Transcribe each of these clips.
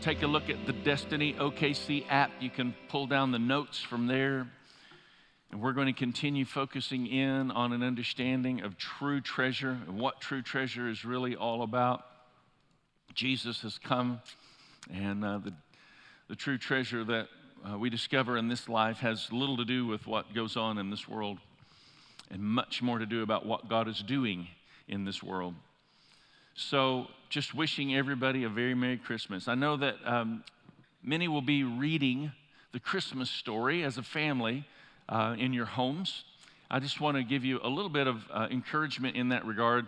take a look at the Destiny OKC app. You can pull down the notes from there. And we're going to continue focusing in on an understanding of true treasure and what true treasure is really all about. Jesus has come, and uh, the, the true treasure that uh, we discover in this life has little to do with what goes on in this world and much more to do about what God is doing in this world. So, just wishing everybody a very Merry Christmas. I know that um, many will be reading the Christmas story as a family uh, in your homes. I just want to give you a little bit of uh, encouragement in that regard.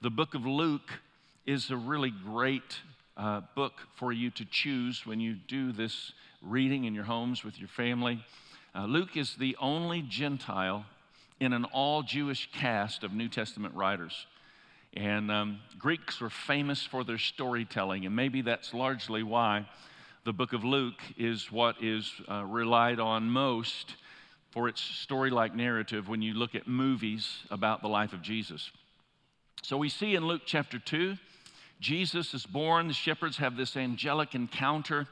The book of Luke is a really great uh, book for you to choose when you do this reading in your homes with your family. Uh, Luke is the only Gentile in an all Jewish cast of New Testament writers. And um, Greeks were famous for their storytelling, and maybe that's largely why the book of Luke is what is uh, relied on most for its story like narrative when you look at movies about the life of Jesus. So we see in Luke chapter 2, Jesus is born, the shepherds have this angelic encounter,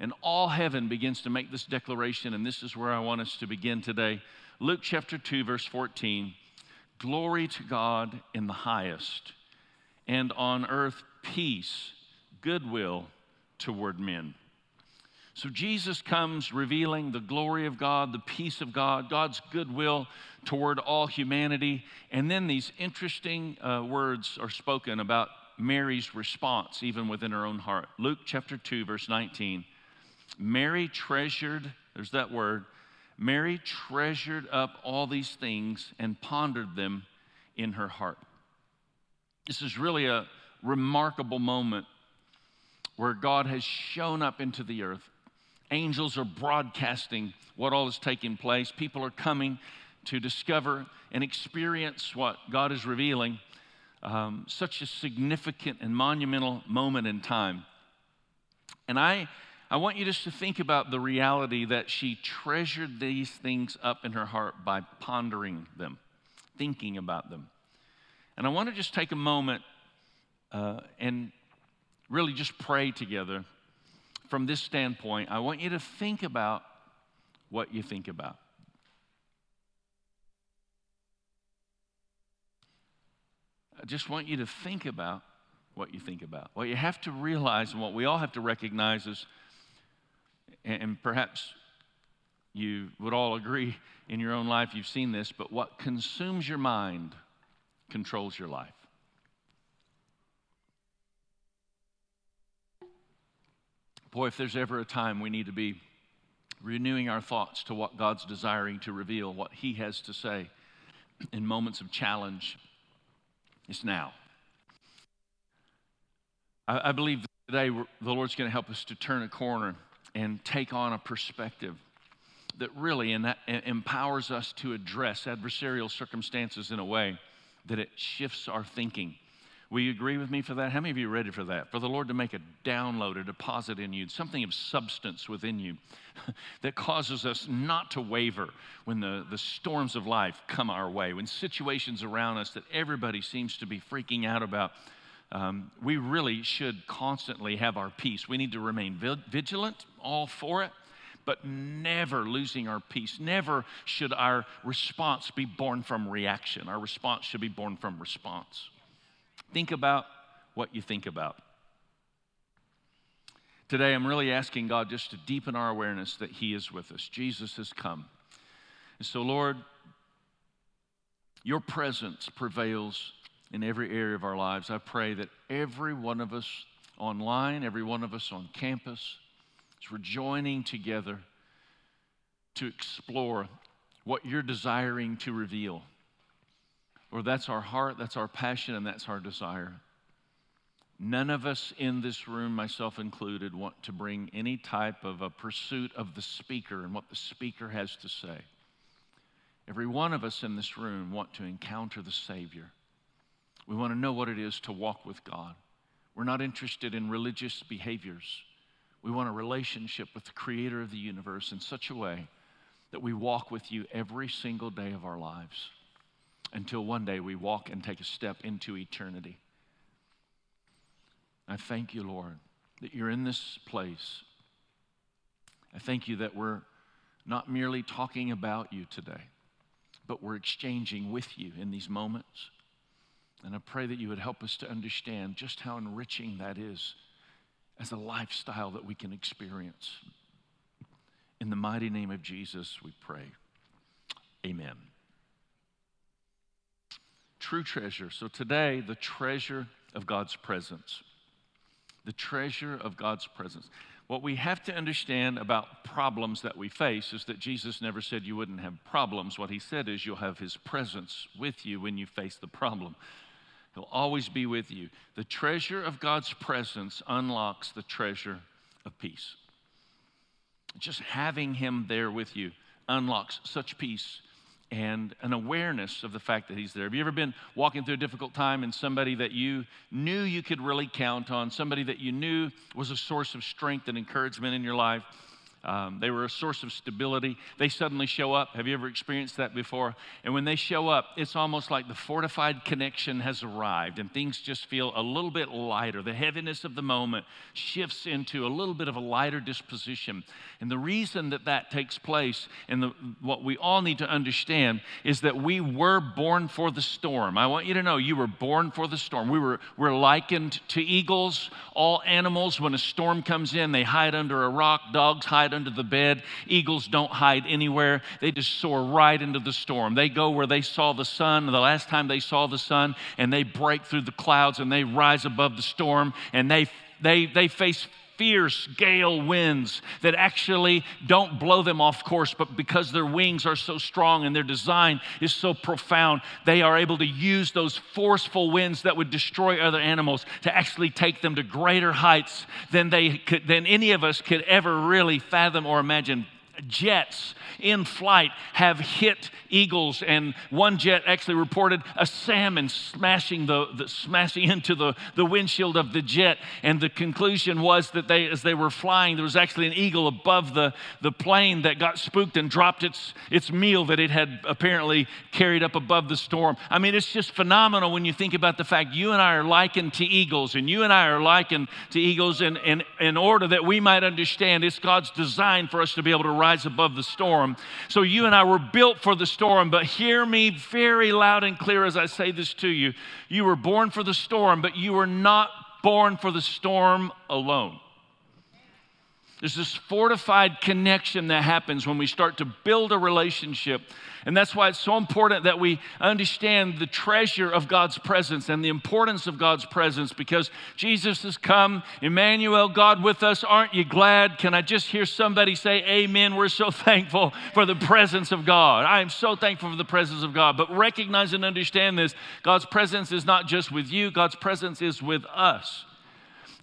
and all heaven begins to make this declaration, and this is where I want us to begin today. Luke chapter 2, verse 14. Glory to God in the highest, and on earth peace, goodwill toward men. So Jesus comes revealing the glory of God, the peace of God, God's goodwill toward all humanity. And then these interesting uh, words are spoken about Mary's response, even within her own heart. Luke chapter 2, verse 19. Mary treasured, there's that word, Mary treasured up all these things and pondered them in her heart. This is really a remarkable moment where God has shown up into the earth. Angels are broadcasting what all is taking place. People are coming to discover and experience what God is revealing. Um, such a significant and monumental moment in time. And I I want you just to think about the reality that she treasured these things up in her heart by pondering them, thinking about them. And I want to just take a moment uh, and really just pray together from this standpoint. I want you to think about what you think about. I just want you to think about what you think about. What you have to realize and what we all have to recognize is and perhaps you would all agree in your own life, you've seen this, but what consumes your mind controls your life. Boy, if there's ever a time we need to be renewing our thoughts to what God's desiring to reveal, what He has to say in moments of challenge, it's now. I, I believe today the Lord's going to help us to turn a corner and take on a perspective that really that empowers us to address adversarial circumstances in a way that it shifts our thinking. Will you agree with me for that? How many of you are ready for that? For the Lord to make a download, a deposit in you, something of substance within you that causes us not to waver when the, the storms of life come our way, when situations around us that everybody seems to be freaking out about um, we really should constantly have our peace. We need to remain vigilant, all for it, but never losing our peace. Never should our response be born from reaction. Our response should be born from response. Think about what you think about. Today, I'm really asking God just to deepen our awareness that He is with us. Jesus has come. And so, Lord, your presence prevails in every area of our lives. I pray that every one of us online, every one of us on campus, as we're joining together to explore what you're desiring to reveal. Lord, that's our heart, that's our passion, and that's our desire. None of us in this room, myself included, want to bring any type of a pursuit of the speaker and what the speaker has to say. Every one of us in this room want to encounter the Savior. We want to know what it is to walk with God. We're not interested in religious behaviors. We want a relationship with the creator of the universe in such a way that we walk with you every single day of our lives until one day we walk and take a step into eternity. I thank you, Lord, that you're in this place. I thank you that we're not merely talking about you today, but we're exchanging with you in these moments. And I pray that you would help us to understand just how enriching that is as a lifestyle that we can experience. In the mighty name of Jesus, we pray. Amen. True treasure. So today, the treasure of God's presence. The treasure of God's presence. What we have to understand about problems that we face is that Jesus never said you wouldn't have problems. What he said is you'll have his presence with you when you face the problem. He'll always be with you. The treasure of God's presence unlocks the treasure of peace. Just having Him there with you unlocks such peace and an awareness of the fact that He's there. Have you ever been walking through a difficult time and somebody that you knew you could really count on, somebody that you knew was a source of strength and encouragement in your life? Um, they were a source of stability. They suddenly show up. Have you ever experienced that before? And when they show up, it's almost like the fortified connection has arrived and things just feel a little bit lighter. The heaviness of the moment shifts into a little bit of a lighter disposition. And the reason that that takes place, and the, what we all need to understand, is that we were born for the storm. I want you to know you were born for the storm. We were, we're likened to eagles. All animals, when a storm comes in, they hide under a rock. Dogs hide under the bed. Eagles don't hide anywhere, they just soar right into the storm. They go where they saw the sun the last time they saw the sun, and they break through the clouds and they rise above the storm and they, they, they face fierce gale winds that actually don't blow them off course, but because their wings are so strong and their design is so profound, they are able to use those forceful winds that would destroy other animals to actually take them to greater heights than they could, than any of us could ever really fathom or imagine jets in flight have hit eagles, and one jet actually reported a salmon smashing, the, the, smashing into the, the windshield of the jet. And the conclusion was that they, as they were flying, there was actually an eagle above the, the plane that got spooked and dropped its, its meal that it had apparently carried up above the storm. I mean, it's just phenomenal when you think about the fact you and I are likened to eagles, and you and I are likened to eagles in, in, in order that we might understand it's God's design for us to be able to rise above the storm. So you and I were built for the storm, but hear me very loud and clear as I say this to you. You were born for the storm, but you were not born for the storm alone. There's this fortified connection that happens when we start to build a relationship and that's why it's so important that we understand the treasure of God's presence and the importance of God's presence because Jesus has come. Emmanuel, God with us. Aren't you glad? Can I just hear somebody say, Amen? We're so thankful for the presence of God. I am so thankful for the presence of God. But recognize and understand this God's presence is not just with you, God's presence is with us.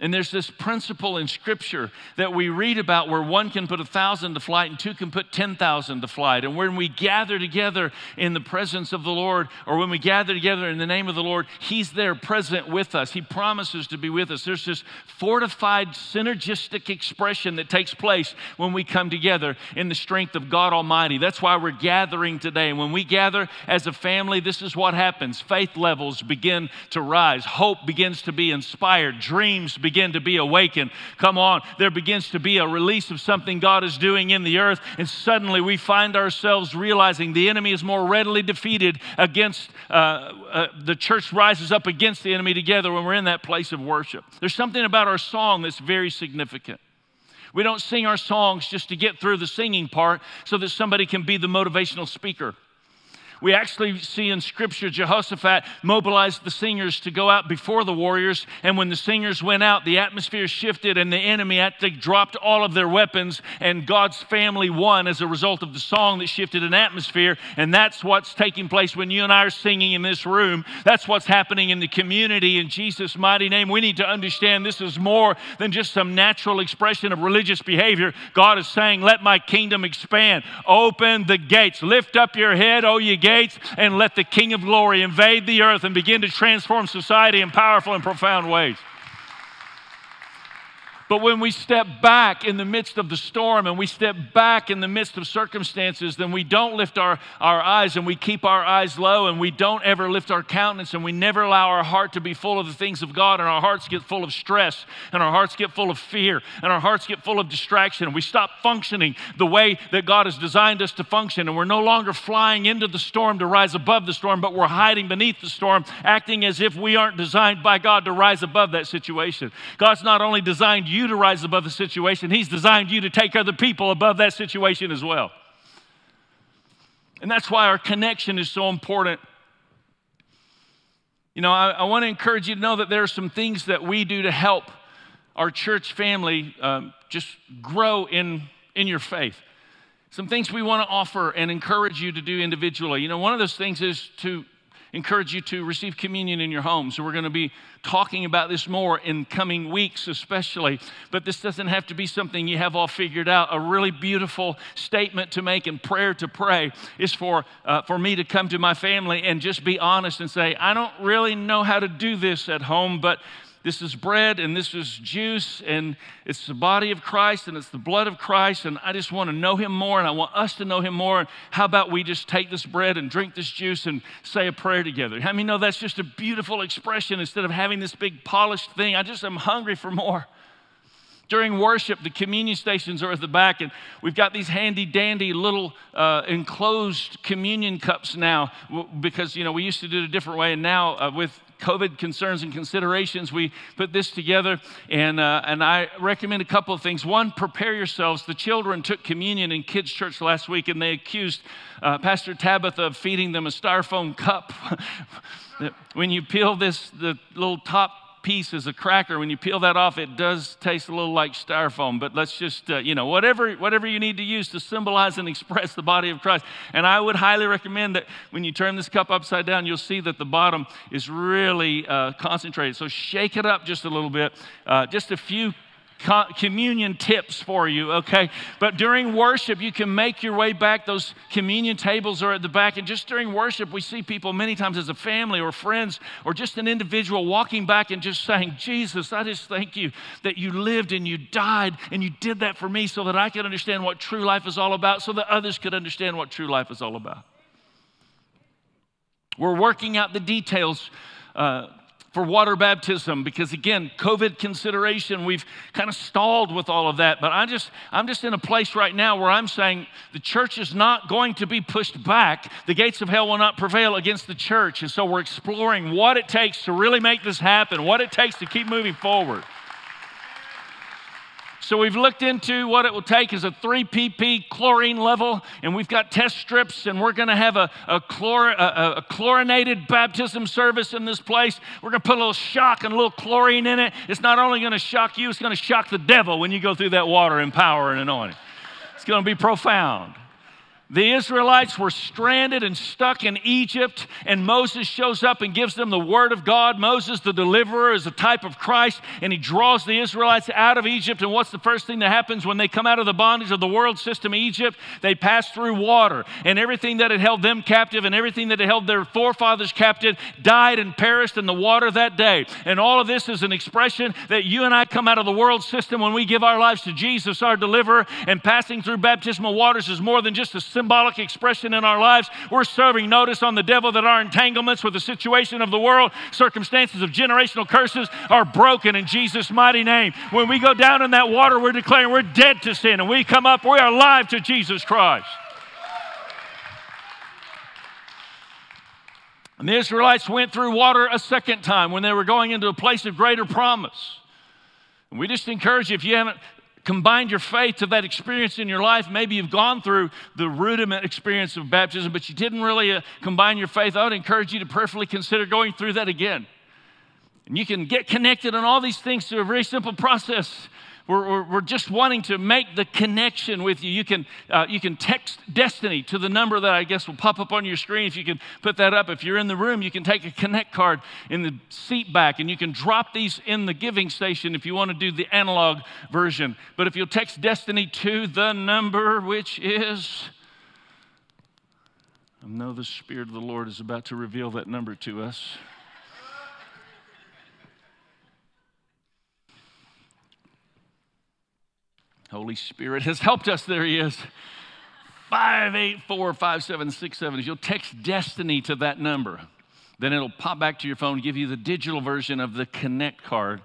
And there's this principle in Scripture that we read about where one can put a thousand to flight and two can put 10,000 to flight. And when we gather together in the presence of the Lord, or when we gather together in the name of the Lord, He's there present with us. He promises to be with us. There's this fortified, synergistic expression that takes place when we come together in the strength of God Almighty. That's why we're gathering today. And when we gather as a family, this is what happens faith levels begin to rise, hope begins to be inspired, dreams begin begin to be awakened. Come on, there begins to be a release of something God is doing in the earth, and suddenly we find ourselves realizing the enemy is more readily defeated against uh, uh, the church rises up against the enemy together when we're in that place of worship. There's something about our song that's very significant. We don't sing our songs just to get through the singing part so that somebody can be the motivational speaker. We actually see in Scripture Jehoshaphat mobilized the singers to go out before the warriors. And when the singers went out, the atmosphere shifted and the enemy actually dropped all of their weapons. And God's family won as a result of the song that shifted an atmosphere. And that's what's taking place when you and I are singing in this room. That's what's happening in the community in Jesus' mighty name. We need to understand this is more than just some natural expression of religious behavior. God is saying, Let my kingdom expand. Open the gates. Lift up your head, O ye gates gates and let the King of glory invade the earth and begin to transform society in powerful and profound ways. But when we step back in the midst of the storm and we step back in the midst of circumstances, then we don't lift our, our eyes and we keep our eyes low and we don't ever lift our countenance and we never allow our heart to be full of the things of God and our hearts get full of stress and our hearts get full of fear and our hearts get full of distraction and we stop functioning the way that God has designed us to function and we're no longer flying into the storm to rise above the storm, but we're hiding beneath the storm, acting as if we aren't designed by God to rise above that situation. God's not only designed you to rise above the situation, He's designed you to take other people above that situation as well. And that's why our connection is so important. You know, I, I want to encourage you to know that there are some things that we do to help our church family um, just grow in, in your faith. Some things we want to offer and encourage you to do individually. You know, one of those things is to encourage you to receive communion in your home. So, we're going to be talking about this more in coming weeks, especially. But this doesn't have to be something you have all figured out. A really beautiful statement to make and prayer to pray is for, uh, for me to come to my family and just be honest and say, I don't really know how to do this at home, but this is bread and this is juice and it's the body of Christ and it's the blood of Christ and I just want to know him more and I want us to know him more. And How about we just take this bread and drink this juice and say a prayer together? How many know that's just a beautiful expression instead of having this big polished thing? I just am hungry for more. During worship, the communion stations are at the back, and we've got these handy dandy little uh, enclosed communion cups now because, you know, we used to do it a different way, and now uh, with COVID concerns and considerations, we put this together. And, uh, and I recommend a couple of things. One, prepare yourselves. The children took communion in kids' church last week, and they accused uh, Pastor Tabitha of feeding them a styrofoam cup. when you peel this, the little top piece is a cracker. When you peel that off, it does taste a little like styrofoam. But let's just, uh, you know, whatever, whatever you need to use to symbolize and express the body of Christ. And I would highly recommend that when you turn this cup upside down, you'll see that the bottom is really uh, concentrated. So shake it up just a little bit. Uh, just a few communion tips for you, okay? But during worship, you can make your way back. Those communion tables are at the back. And just during worship, we see people many times as a family or friends or just an individual walking back and just saying, Jesus, I just thank you that you lived and you died and you did that for me so that I could understand what true life is all about, so that others could understand what true life is all about. We're working out the details. Uh, for water baptism because again covid consideration we've kind of stalled with all of that. But i just i'm just in a place right now where i'm saying the church is not going to be pushed back. The gates of hell will not prevail against the church. And so we're exploring what it takes to really make this happen what it takes to keep moving forward so we've looked into what it will take as a 3 pp chlorine level, and we've got test strips, and we're going to have a, a, chlor, a, a, chlorinated baptism service in this place. We're going to put a little shock and a little chlorine in it. It's not only going to shock you, it's going to shock the devil when you go through that water in power and anointing. It's going to be profound. The Israelites were stranded and stuck in Egypt, and Moses shows up and gives them the word of God. Moses, the deliverer, is a type of Christ, and he draws the Israelites out of Egypt. And what's the first thing that happens when they come out of the bondage of the world system, of Egypt? They pass through water, and everything that had held them captive and everything that had held their forefathers captive died and perished in the water that day. And all of this is an expression that you and I come out of the world system when we give our lives to Jesus, our deliverer, and passing through baptismal waters is more than just a symbolic expression in our lives. We're serving notice on the devil that our entanglements with the situation of the world, circumstances of generational curses are broken in Jesus' mighty name. When we go down in that water, we're declaring we're dead to sin, and we come up, we are alive to Jesus Christ. And the Israelites went through water a second time when they were going into a place of greater promise. And we just encourage you, if you haven't combined your faith to that experience in your life. Maybe you've gone through the rudiment experience of baptism, but you didn't really uh, combine your faith. I would encourage you to prayerfully consider going through that again. And you can get connected on all these things through a very simple process. We're, we're, we're, just wanting to make the connection with you. You can, uh, you can text Destiny to the number that I guess will pop up on your screen. If you can put that up, if you're in the room, you can take a Connect card in the seat back and you can drop these in the giving station if you want to do the analog version. But if you'll text Destiny to the number, which is. I know the Spirit of the Lord is about to reveal that number to us. Holy Spirit has helped us. There He is. 584 5767. As you'll text Destiny to that number, then it'll pop back to your phone, give you the digital version of the Connect card.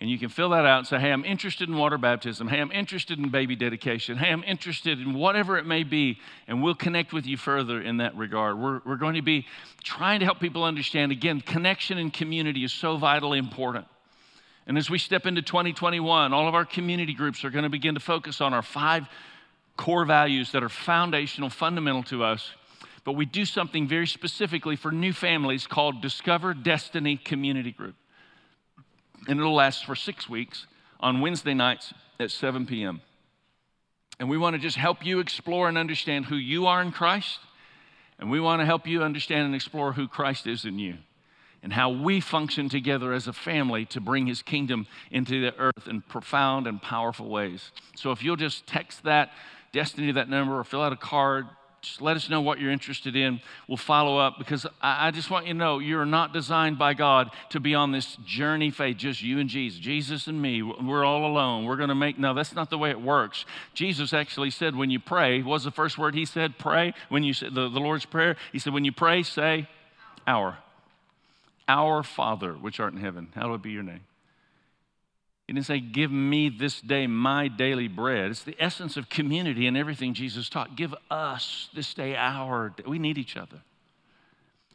And you can fill that out and say, hey, I'm interested in water baptism. Hey, I'm interested in baby dedication. Hey, I'm interested in whatever it may be. And we'll connect with you further in that regard. We're, we're going to be trying to help people understand again, connection and community is so vitally important. And as we step into 2021, all of our community groups are going to begin to focus on our five core values that are foundational, fundamental to us. But we do something very specifically for new families called Discover Destiny Community Group. And it'll last for six weeks on Wednesday nights at 7 p.m. And we want to just help you explore and understand who you are in Christ. And we want to help you understand and explore who Christ is in you and how we function together as a family to bring his kingdom into the earth in profound and powerful ways. So if you'll just text that destiny to that number or fill out a card, just let us know what you're interested in. We'll follow up because I, just want you to know you're not designed by God to be on this journey faith, just you and Jesus, Jesus and me. We're all alone. We're going to make, no, that's not the way it works. Jesus actually said, when you pray, what was the first word he said? Pray. When you said the, the Lord's Prayer, he said, when you pray, say, our. Our Father, which art in heaven, hallowed be your name. He didn't say, Give me this day my daily bread. It's the essence of community and everything Jesus taught. Give us this day our day. We need each other.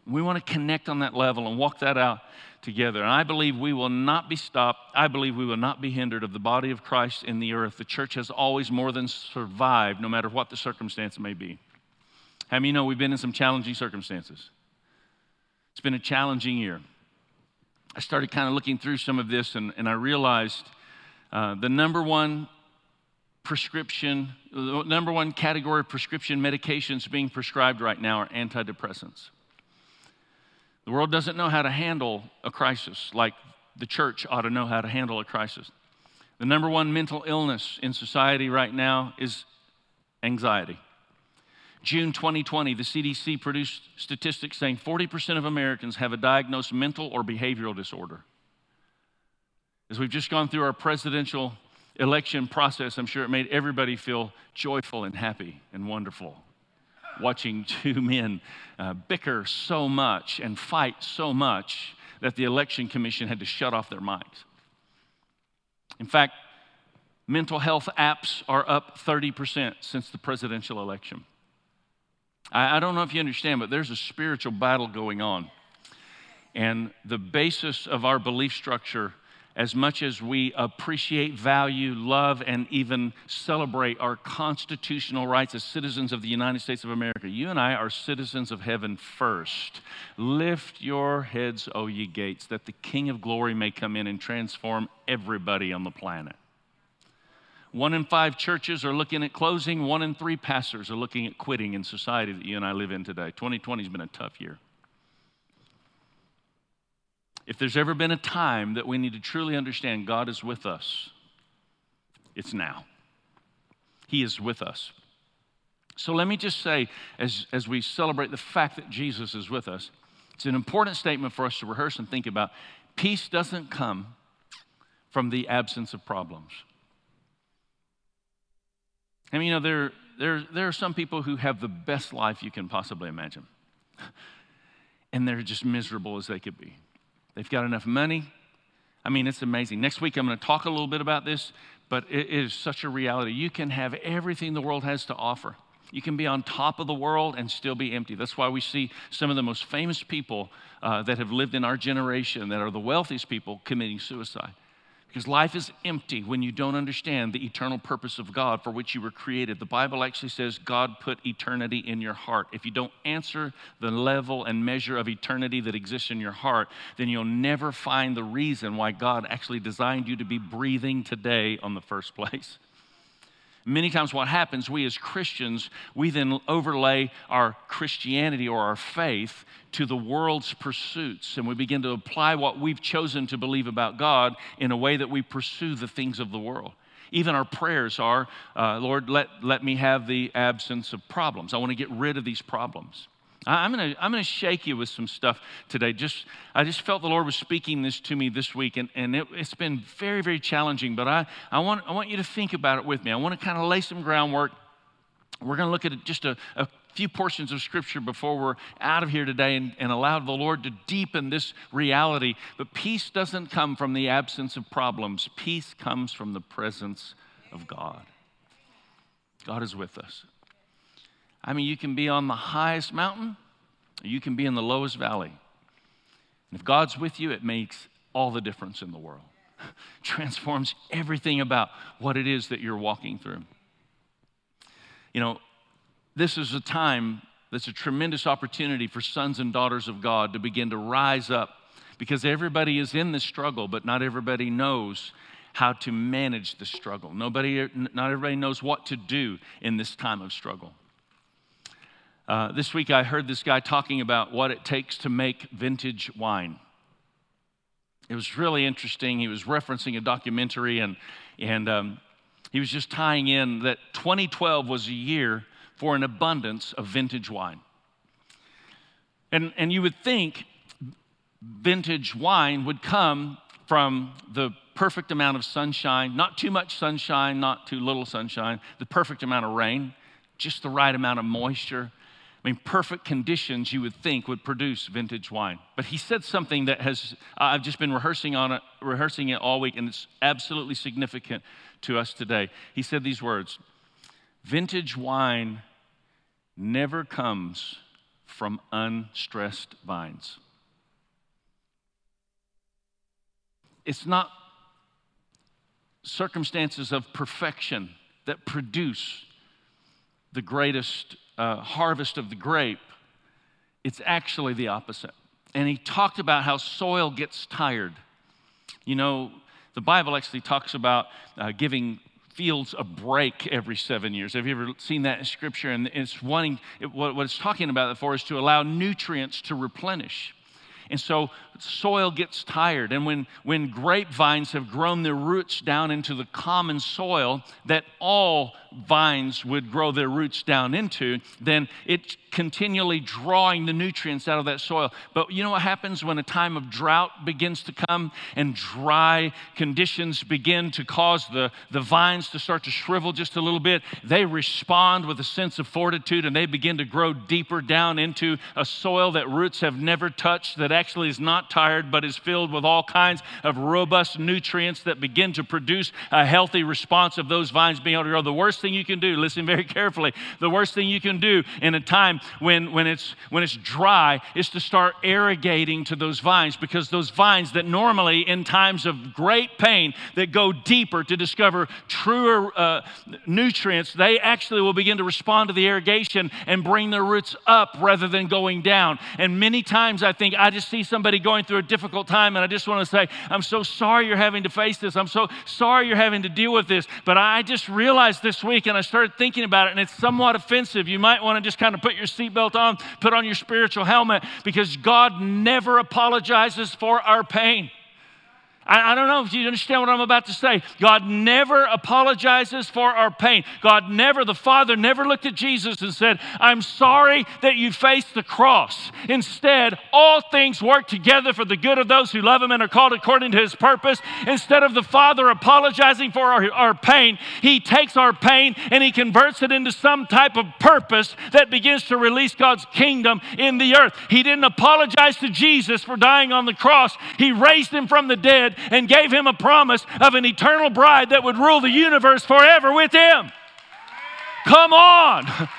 We want to connect on that level and walk that out together. And I believe we will not be stopped. I believe we will not be hindered of the body of Christ in the earth. The church has always more than survived, no matter what the circumstance may be. How many know we've been in some challenging circumstances? It's been a challenging year. I started kind of looking through some of this and, and I realized uh, the number one prescription, the number one category of prescription medications being prescribed right now are antidepressants. The world doesn't know how to handle a crisis like the church ought to know how to handle a crisis. The number one mental illness in society right now is anxiety. June 2020, the CDC produced statistics saying 40% of Americans have a diagnosed mental or behavioral disorder. As we've just gone through our presidential election process, I'm sure it made everybody feel joyful and happy and wonderful. Watching two men uh, bicker so much and fight so much that the election commission had to shut off their mics. In fact, mental health apps are up 30% since the presidential election. I, I don't know if you understand, but there's a spiritual battle going on. And the basis of our belief structure, as much as we appreciate, value, love, and even celebrate our constitutional rights as citizens of the United States of America, you and I are citizens of heaven first. Lift your heads, O ye gates, that the King of glory may come in and transform everybody on the planet. One in five churches are looking at closing. One in three pastors are looking at quitting in society that you and I live in today. 2020 has been a tough year. If there's ever been a time that we need to truly understand God is with us, it's now. He is with us. So let me just say, as, as we celebrate the fact that Jesus is with us, it's an important statement for us to rehearse and think about. Peace doesn't come from the absence of problems. I mean, you know, there, there, there are some people who have the best life you can possibly imagine. And they're just miserable as they could be. They've got enough money. I mean, it's amazing. Next week, I'm going to talk a little bit about this, but it is such a reality. You can have everything the world has to offer. You can be on top of the world and still be empty. That's why we see some of the most famous people uh, that have lived in our generation, that are the wealthiest people, committing suicide. Because life is empty when you don't understand the eternal purpose of God for which you were created. The Bible actually says God put eternity in your heart. If you don't answer the level and measure of eternity that exists in your heart, then you'll never find the reason why God actually designed you to be breathing today on the first place. Many times, what happens, we as Christians, we then overlay our Christianity or our faith to the world's pursuits, and we begin to apply what we've chosen to believe about God in a way that we pursue the things of the world. Even our prayers are, uh, Lord, let, let me have the absence of problems. I want to get rid of these problems. I'm gonna, I'm gonna shake you with some stuff today. Just I just felt the Lord was speaking this to me this week, and, and it, has been very, very challenging. But I, I, want, I want you to think about it with me. I want to kind of lay some groundwork. We're to look at just a, a few portions of Scripture before we're out of here today and, and allow the Lord to deepen this reality. But peace doesn't come from the absence of problems, peace comes from the presence of God. God is with us. I mean, you can be on the highest mountain, or you can be in the lowest valley. And if God's with you, it makes all the difference in the world. Transforms everything about what it is that you're walking through. You know, this is a time that's a tremendous opportunity for sons and daughters of God to begin to rise up because everybody is in this struggle, but not everybody knows how to manage the struggle. Nobody, not everybody knows what to do in this time of struggle. Uh, this week I heard this guy talking about what it takes to make vintage wine. It was really interesting. He was referencing a documentary and, and um, he was just tying in that 2012 was a year for an abundance of vintage wine. And, and you would think vintage wine would come from the perfect amount of sunshine, not too much sunshine, not too little sunshine, the perfect amount of rain, just the right amount of moisture, I mean, perfect conditions you would think would produce vintage wine. But he said something that has, I've just been rehearsing on it, rehearsing it all week, and it's absolutely significant to us today. He said these words Vintage wine never comes from unstressed vines. It's not circumstances of perfection that produce the greatest uh, harvest of the grape, it's actually the opposite. And he talked about how soil gets tired. You know, the Bible actually talks about uh, giving fields a break every seven years. Have you ever seen that in Scripture? And it's wanting, it, what, what it's talking about for is to allow nutrients to replenish. And so soil gets tired. And when, when grapevines have grown their roots down into the common soil that all vines would grow their roots down into, then it's continually drawing the nutrients out of that soil. But you know what happens when a time of drought begins to come and dry conditions begin to cause the, the vines to start to shrivel just a little bit? They respond with a sense of fortitude and they begin to grow deeper down into a soil that roots have never touched, that actually is not tired, but is filled with all kinds of robust nutrients that begin to produce a healthy response of those vines being able to grow. The worst thing you can do, listen very carefully, the worst thing you can do in a time when, when, it's, when it's dry is to start irrigating to those vines because those vines that normally in times of great pain that go deeper to discover truer uh, nutrients, they actually will begin to respond to the irrigation and bring their roots up rather than going down. And many times I think I just see somebody going through a difficult time and I just want to say, I'm so sorry you're having to face this. I'm so sorry you're having to deal with this. But I just realized this week week and I started thinking about it, and it's somewhat offensive. You might want to just kind of put your seatbelt on, put on your spiritual helmet, because God never apologizes for our pain. I, I, don't know if you understand what I'm about to say. God never apologizes for our pain. God never, the Father never looked at Jesus and said, I'm sorry that you faced the cross. Instead, all things work together for the good of those who love Him and are called according to His purpose. Instead of the Father apologizing for our, our pain, He takes our pain and He converts it into some type of purpose that begins to release God's kingdom in the earth. He didn't apologize to Jesus for dying on the cross, He raised Him from the dead and gave him a promise of an eternal bride that would rule the universe forever with him. Come on.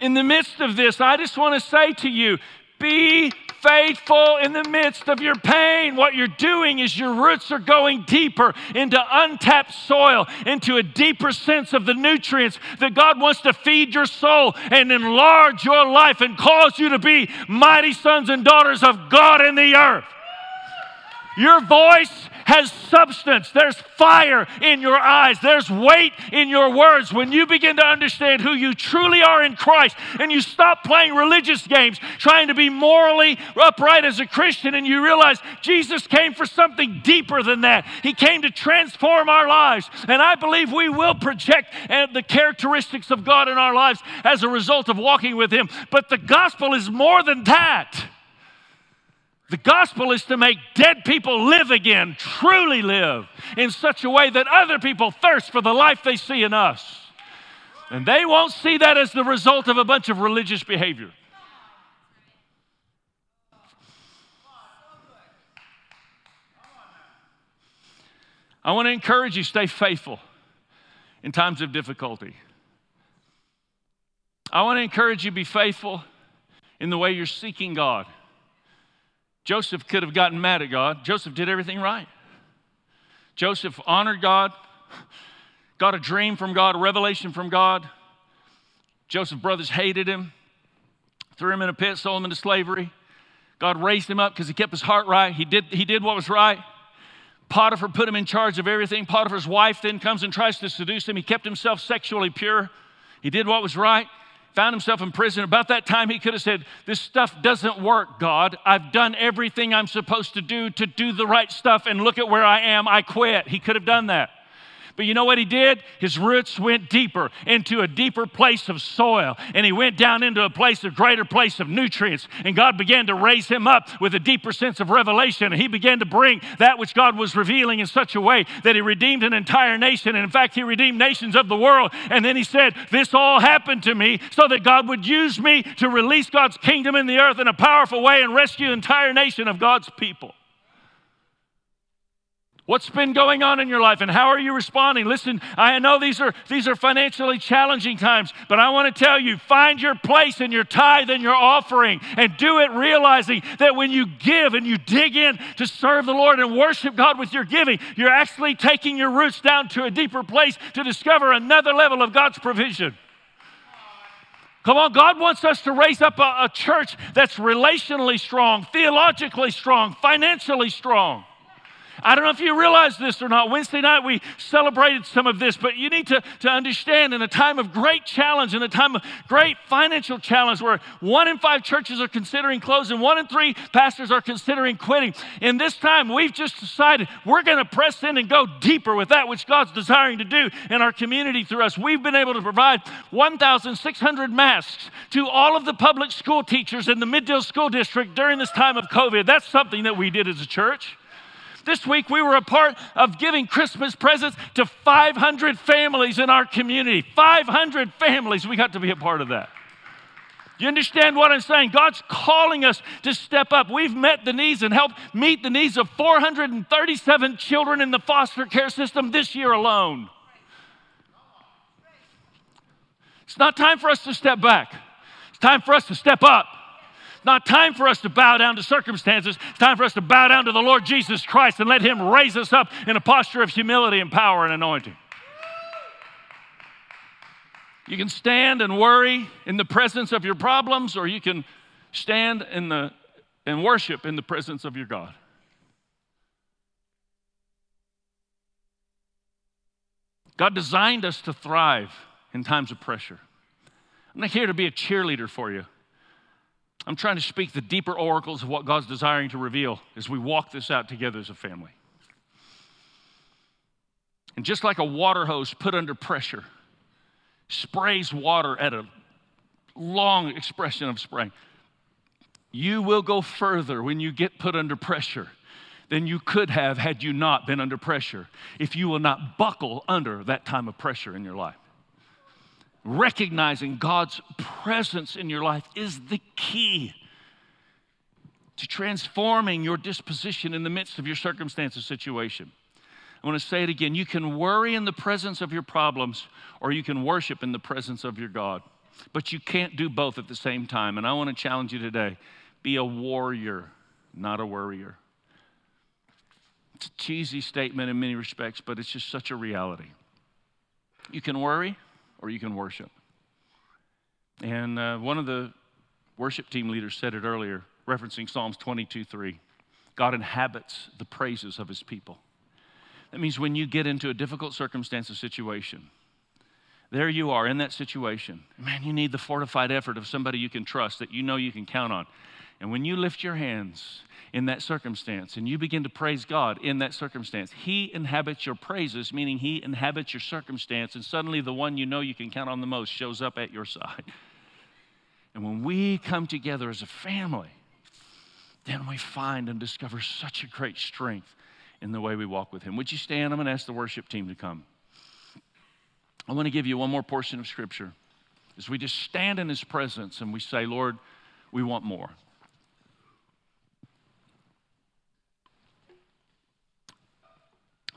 In the midst of this, I just want to say to you be faithful in the midst of your pain. What you're doing is your roots are going deeper into untapped soil, into a deeper sense of the nutrients that God wants to feed your soul and enlarge your life and cause you to be mighty sons and daughters of God in the earth. Your voice has substance. There's fire in your eyes. There's weight in your words. When you begin to understand who you truly are in Christ and you stop playing religious games, trying to be morally upright as a Christian, and you realize Jesus came for something deeper than that. He came to transform our lives. And I believe we will project uh, the characteristics of God in our lives as a result of walking with Him. But the gospel is more than that. The gospel is to make dead people live again, truly live, in such a way that other people thirst for the life they see in us. And they won't see that as the result of a bunch of religious behavior. I want to encourage you stay faithful in times of difficulty. I want to encourage you be faithful in the way you're seeking God. Joseph could have gotten mad at God. Joseph did everything right. Joseph honored God, got a dream from God, a revelation from God. Joseph's brothers hated him, threw him in a pit, sold him into slavery. God raised him up because he kept his heart right. He did, he did what was right. Potiphar put him in charge of everything. Potiphar's wife then comes and tries to seduce him. He kept himself sexually pure. He did what was right found himself in prison. About that time, he could have said, This stuff doesn't work, God. I've done everything I'm supposed to do to do the right stuff, and look at where I am. I quit. He could have done that. But you know what he did? His roots went deeper into a deeper place of soil. And he went down into a place, a greater place of nutrients. And God began to raise him up with a deeper sense of revelation. And he began to bring that which God was revealing in such a way that he redeemed an entire nation. And in fact, he redeemed nations of the world. And then he said, This all happened to me so that God would use me to release God's kingdom in the earth in a powerful way and rescue an entire nation of God's people. What's been going on in your life and how are you responding? Listen, I know these are these are financially challenging times, but I want to tell you, find your place in your tithe and your offering and do it realizing that when you give and you dig in to serve the Lord and worship God with your giving, you're actually taking your roots down to a deeper place to discover another level of God's provision. Come on, God wants us to raise up a, a church that's relationally strong, theologically strong, financially strong. I don't know if you realize this or not. Wednesday night we celebrated some of this, but you need to, to understand in a time of great challenge, in a time of great financial challenge where one in five churches are considering closing, one in three pastors are considering quitting. In this time, we've just decided we're going to press in and go deeper with that which God's desiring to do in our community through us. We've been able to provide 1,600 masks to all of the public school teachers in the Mid-Del School District during this time of COVID. That's something that we did as a church. This week, we were a part of giving Christmas presents to 500 families in our community. 500 families, we got to be a part of that. You understand what I'm saying? God's calling us to step up. We've met the needs and helped meet the needs of 437 children in the foster care system this year alone. It's not time for us to step back, it's time for us to step up not time for us to bow down to circumstances. It's time for us to bow down to the Lord Jesus Christ and let Him raise us up in a posture of humility and power and anointing. You can stand and worry in the presence of your problems, or you can stand in the, and worship in the presence of your God. God designed us to thrive in times of pressure. I'm not here to be a cheerleader for you. I'm trying to speak the deeper oracles of what God's desiring to reveal as we walk this out together as a family. And just like a water hose put under pressure sprays water at a long expression of spraying, you will go further when you get put under pressure than you could have had you not been under pressure if you will not buckle under that time of pressure in your life recognizing God's presence in your life is the key to transforming your disposition in the midst of your circumstance or situation. I want to say it again. You can worry in the presence of your problems, or you can worship in the presence of your God. But you can't do both at the same time. And I want to challenge you today be a warrior, not a worrier. It's a cheesy statement in many respects, but it's just such a reality. You can worry, or you can worship. And uh, one of the worship team leaders said it earlier, referencing Psalms 22 3. God inhabits the praises of his people. That means when you get into a difficult circumstance or situation, there you are in that situation. Man, you need the fortified effort of somebody you can trust that you know you can count on. And when you lift your hands in that circumstance and you begin to praise God in that circumstance, He inhabits your praises, meaning He inhabits your circumstance, and suddenly the one you know you can count on the most shows up at your side. And when we come together as a family, then we find and discover such a great strength in the way we walk with Him. Would you stand? I'm going to ask the worship team to come. I want to give you one more portion of Scripture. As we just stand in His presence and we say, Lord, we want more.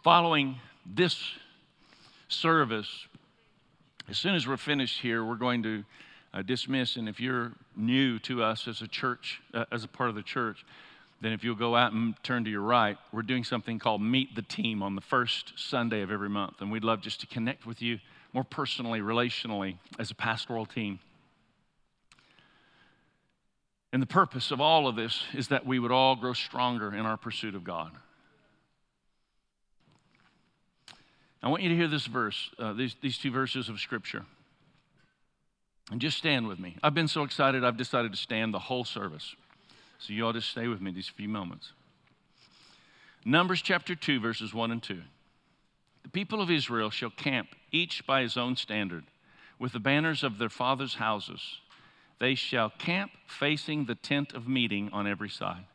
Following this service, as soon as we're finished here, we're going to uh, dismiss. And if you're new to us as a church, uh, as a part of the church, then if you'll go out and turn to your right, we're doing something called Meet the Team on the first Sunday of every month. And we'd love just to connect with you more personally, relationally, as a pastoral team. And the purpose of all of this is that we would all grow stronger in our pursuit of God. I want you to hear this verse, uh, these, these two verses of Scripture. And just stand with me. I've been so excited, I've decided to stand the whole service. So you ought to stay with me these few moments. Numbers chapter 2, verses 1 and 2. The people of Israel shall camp, each by his own standard, with the banners of their fathers' houses. They shall camp facing the tent of meeting on every side.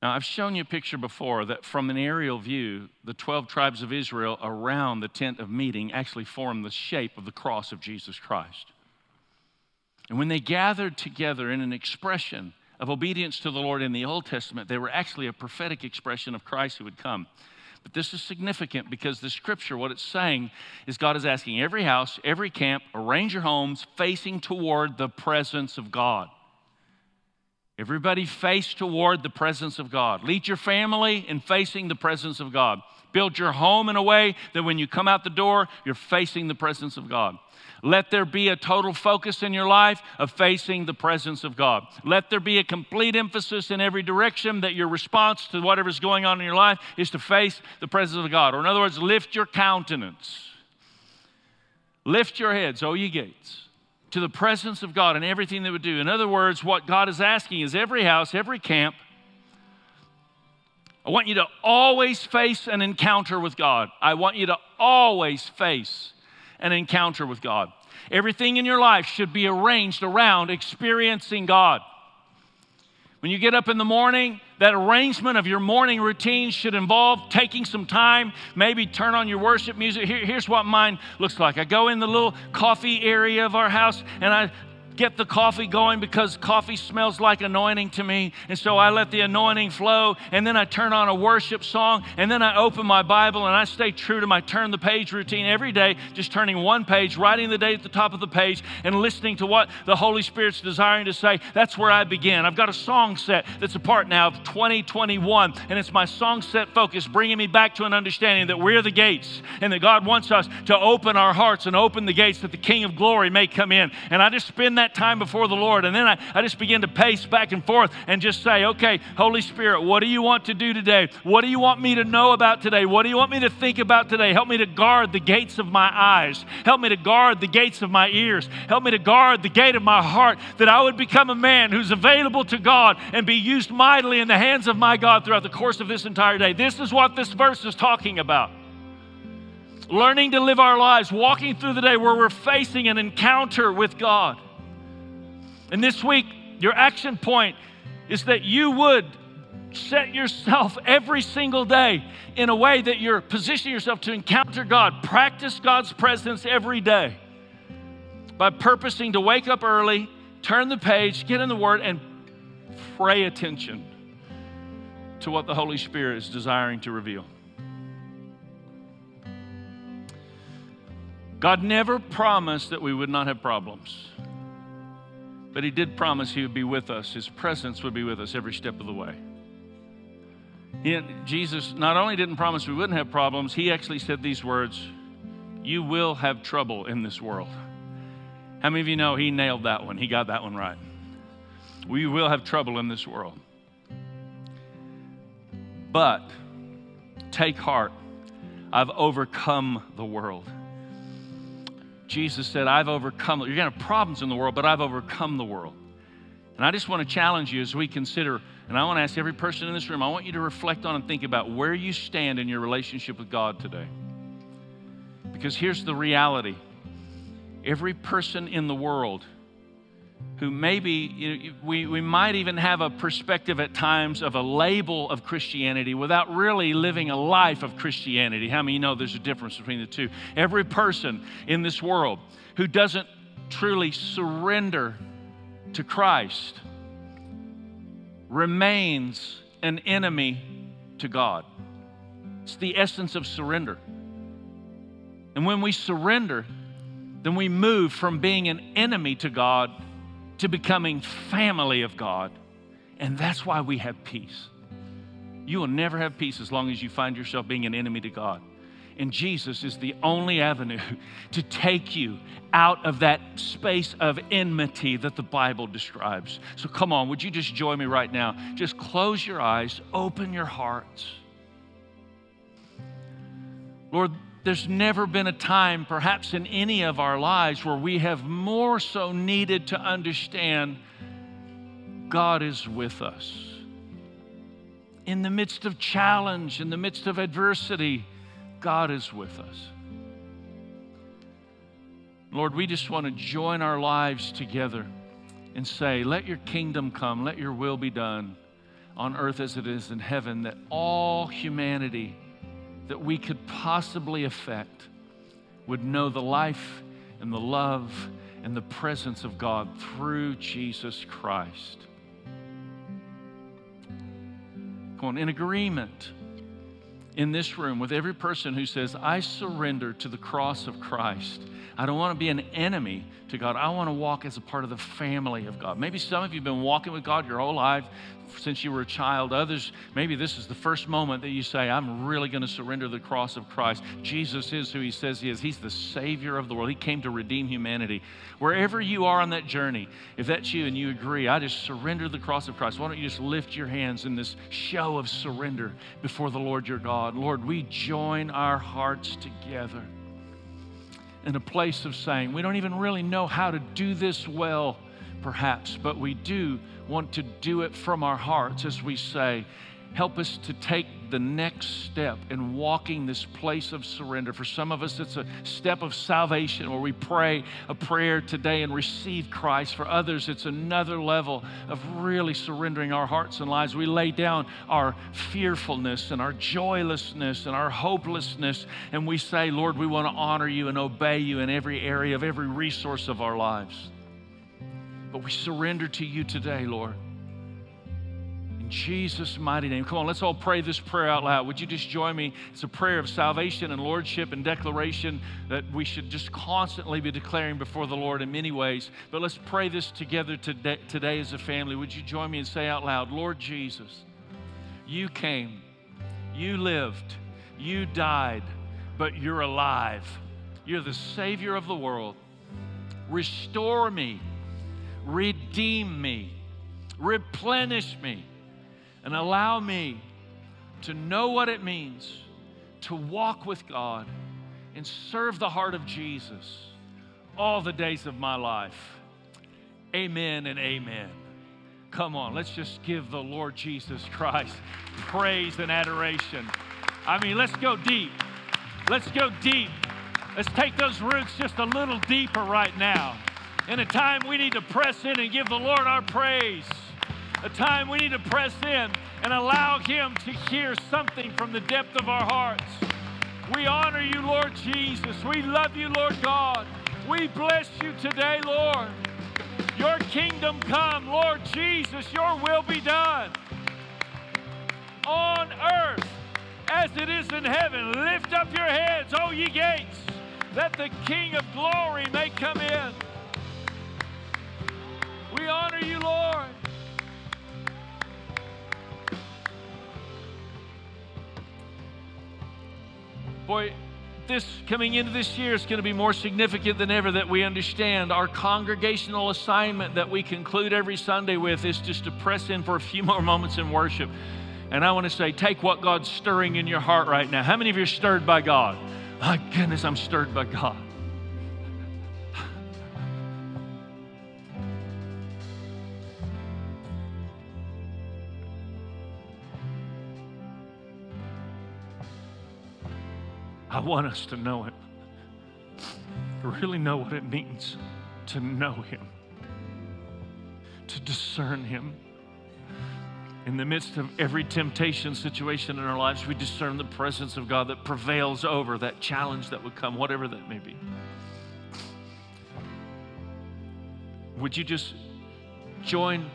Now, I've shown you a picture before that from an aerial view, the 12 tribes of Israel around the tent of meeting actually form the shape of the cross of Jesus Christ. And when they gathered together in an expression of obedience to the Lord in the Old Testament, they were actually a prophetic expression of Christ who would come. But this is significant because the scripture, what it's saying is God is asking every house, every camp, arrange your homes facing toward the presence of God. Everybody face toward the presence of God. Lead your family in facing the presence of God. Build your home in a way that when you come out the door, you're facing the presence of God. Let there be a total focus in your life of facing the presence of God. Let there be a complete emphasis in every direction that your response to whatever's going on in your life is to face the presence of God. Or, in other words, lift your countenance. Lift your heads, O ye gates to the presence of God in everything they would do. In other words, what God is asking is every house, every camp, I want you to always face an encounter with God. I want you to always face an encounter with God. Everything in your life should be arranged around experiencing God. When you get up in the morning, that arrangement of your morning routine should involve taking some time, maybe turn on your worship music. Here, here's what mine looks like I go in the little coffee area of our house and I get the coffee going because coffee smells like anointing to me. And so I let the anointing flow. And then I turn on a worship song. And then I open my Bible and I stay true to my turn the page routine every day, just turning one page, writing the date at the top of the page, and listening to what the Holy Spirit's desiring to say. That's where I begin. I've got a song set that's a part now of 2021. And it's my song set focus, bringing me back to an understanding that we're the gates and that God wants us to open our hearts and open the gates that the King of glory may come in. And I just spend that that time before the Lord. And then I, I just begin to pace back and forth and just say, okay, Holy Spirit, what do you want to do today? What do you want me to know about today? What do you want me to think about today? Help me to guard the gates of my eyes. Help me to guard the gates of my ears. Help me to guard the gate of my heart that I would become a man who's available to God and be used mightily in the hands of my God throughout the course of this entire day. This is what this verse is talking about learning to live our lives, walking through the day where we're facing an encounter with God. And this week, your action point is that you would set yourself every single day in a way that you're positioning yourself to encounter God. Practice God's presence every day by purposing to wake up early, turn the page, get in the Word, and pray attention to what the Holy Spirit is desiring to reveal. God never promised that we would not have problems. But he did promise he would be with us, his presence would be with us every step of the way. He, Jesus not only didn't promise we wouldn't have problems, he actually said these words You will have trouble in this world. How many of you know he nailed that one? He got that one right. We will have trouble in this world. But Take heart, I've overcome the world. Jesus said, I've overcome. You're going to have problems in the world, but I've overcome the world. And I just want to challenge you as we consider, and I want to ask every person in this room, I want you to reflect on and think about where you stand in your relationship with God today. Because here's the reality every person in the world who maybe you know, we, we might even have a perspective at times of a label of Christianity without really living a life of Christianity. How many know there's a difference between the two? Every person in this world who doesn't truly surrender to Christ remains an enemy to God. It's the essence of surrender. And when we surrender, then we move from being an enemy to God to becoming family of God. And that's why we have peace. You will never have peace as long as you find yourself being an enemy to God. And Jesus is the only avenue to take you out of that space of enmity that the Bible describes. So come on, would you just join me right now? Just close your eyes, open your hearts. Lord, there's never been a time, perhaps in any of our lives, where we have more so needed to understand God is with us. In the midst of challenge, in the midst of adversity, God is with us. Lord, we just want to join our lives together and say, Let your kingdom come, let your will be done on earth as it is in heaven, that all humanity that we could possibly affect would know the life and the love and the presence of God through Jesus Christ. Come on, in agreement in this room with every person who says, I surrender to the cross of Christ. I don't want to be an enemy to God. I want to walk as a part of the family of God. Maybe some of you have been walking with God your whole life since you were a child. Others, maybe this is the first moment that you say, I'm really going to surrender the cross of Christ. Jesus is who he says he is. He's the Savior of the world. He came to redeem humanity. Wherever you are on that journey, if that's you and you agree, I just surrender the cross of Christ. Why don't you just lift your hands in this show of surrender before the Lord your God? Lord, we join our hearts together in a place of saying, we don't even really know how to do this well, perhaps, but we do want to do it from our hearts as we say, Help us to take the next step in walking this place of surrender. For some of us, it's a step of salvation where we pray a prayer today and receive Christ. For others, it's another level of really surrendering our hearts and lives. We lay down our fearfulness and our joylessness and our hopelessness, and we say, Lord, we want to honor you and obey you in every area of every resource of our lives. But we surrender to you today, Lord. In Jesus' mighty name. Come on, let's all pray this prayer out loud. Would you just join me? It's a prayer of salvation and lordship and declaration that we should just constantly be declaring before the Lord in many ways. But let's pray this together today, today as a family. Would you join me and say out loud, Lord Jesus, you came, you lived, you died, but you're alive. You're the Savior of the world. Restore me redeem me, replenish me, and allow me to know what it means to walk with God and serve the heart of Jesus all the days of my life. Amen and amen. Come on, let's just give the Lord Jesus Christ praise and adoration. I mean, let's go deep. Let's go deep. Let's take those roots just a little deeper right now. In a time we need to press in and give the Lord our praise. A time we need to press in and allow Him to hear something from the depth of our hearts. We honor you, Lord Jesus. We love you, Lord God. We bless you today, Lord. Your kingdom come, Lord Jesus. Your will be done on earth as it is in heaven. Lift up your heads, O ye gates, that the King of glory may come in. We honor you, Lord. Boy, this coming into this year is going to be more significant than ever that we understand our congregational assignment that we conclude every Sunday with is just to press in for a few more moments in worship. And I want to say, take what God's stirring in your heart right now. How many of you are stirred by God? My goodness, I'm stirred by God. Want us to know Him, to really know what it means to know Him, to discern Him. In the midst of every temptation situation in our lives, we discern the presence of God that prevails over that challenge that would come, whatever that may be. Would you just join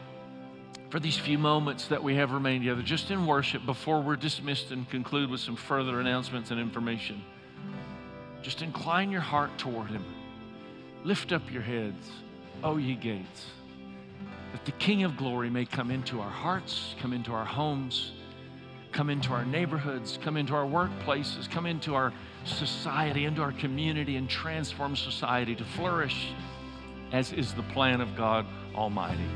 for these few moments that we have remained together, just in worship, before we're dismissed and conclude with some further announcements and information? Just incline your heart toward Him. Lift up your heads, O ye gates, that the King of glory may come into our hearts, come into our homes, come into our neighborhoods, come into our workplaces, come into our society, into our community, and transform society to flourish as is the plan of God Almighty.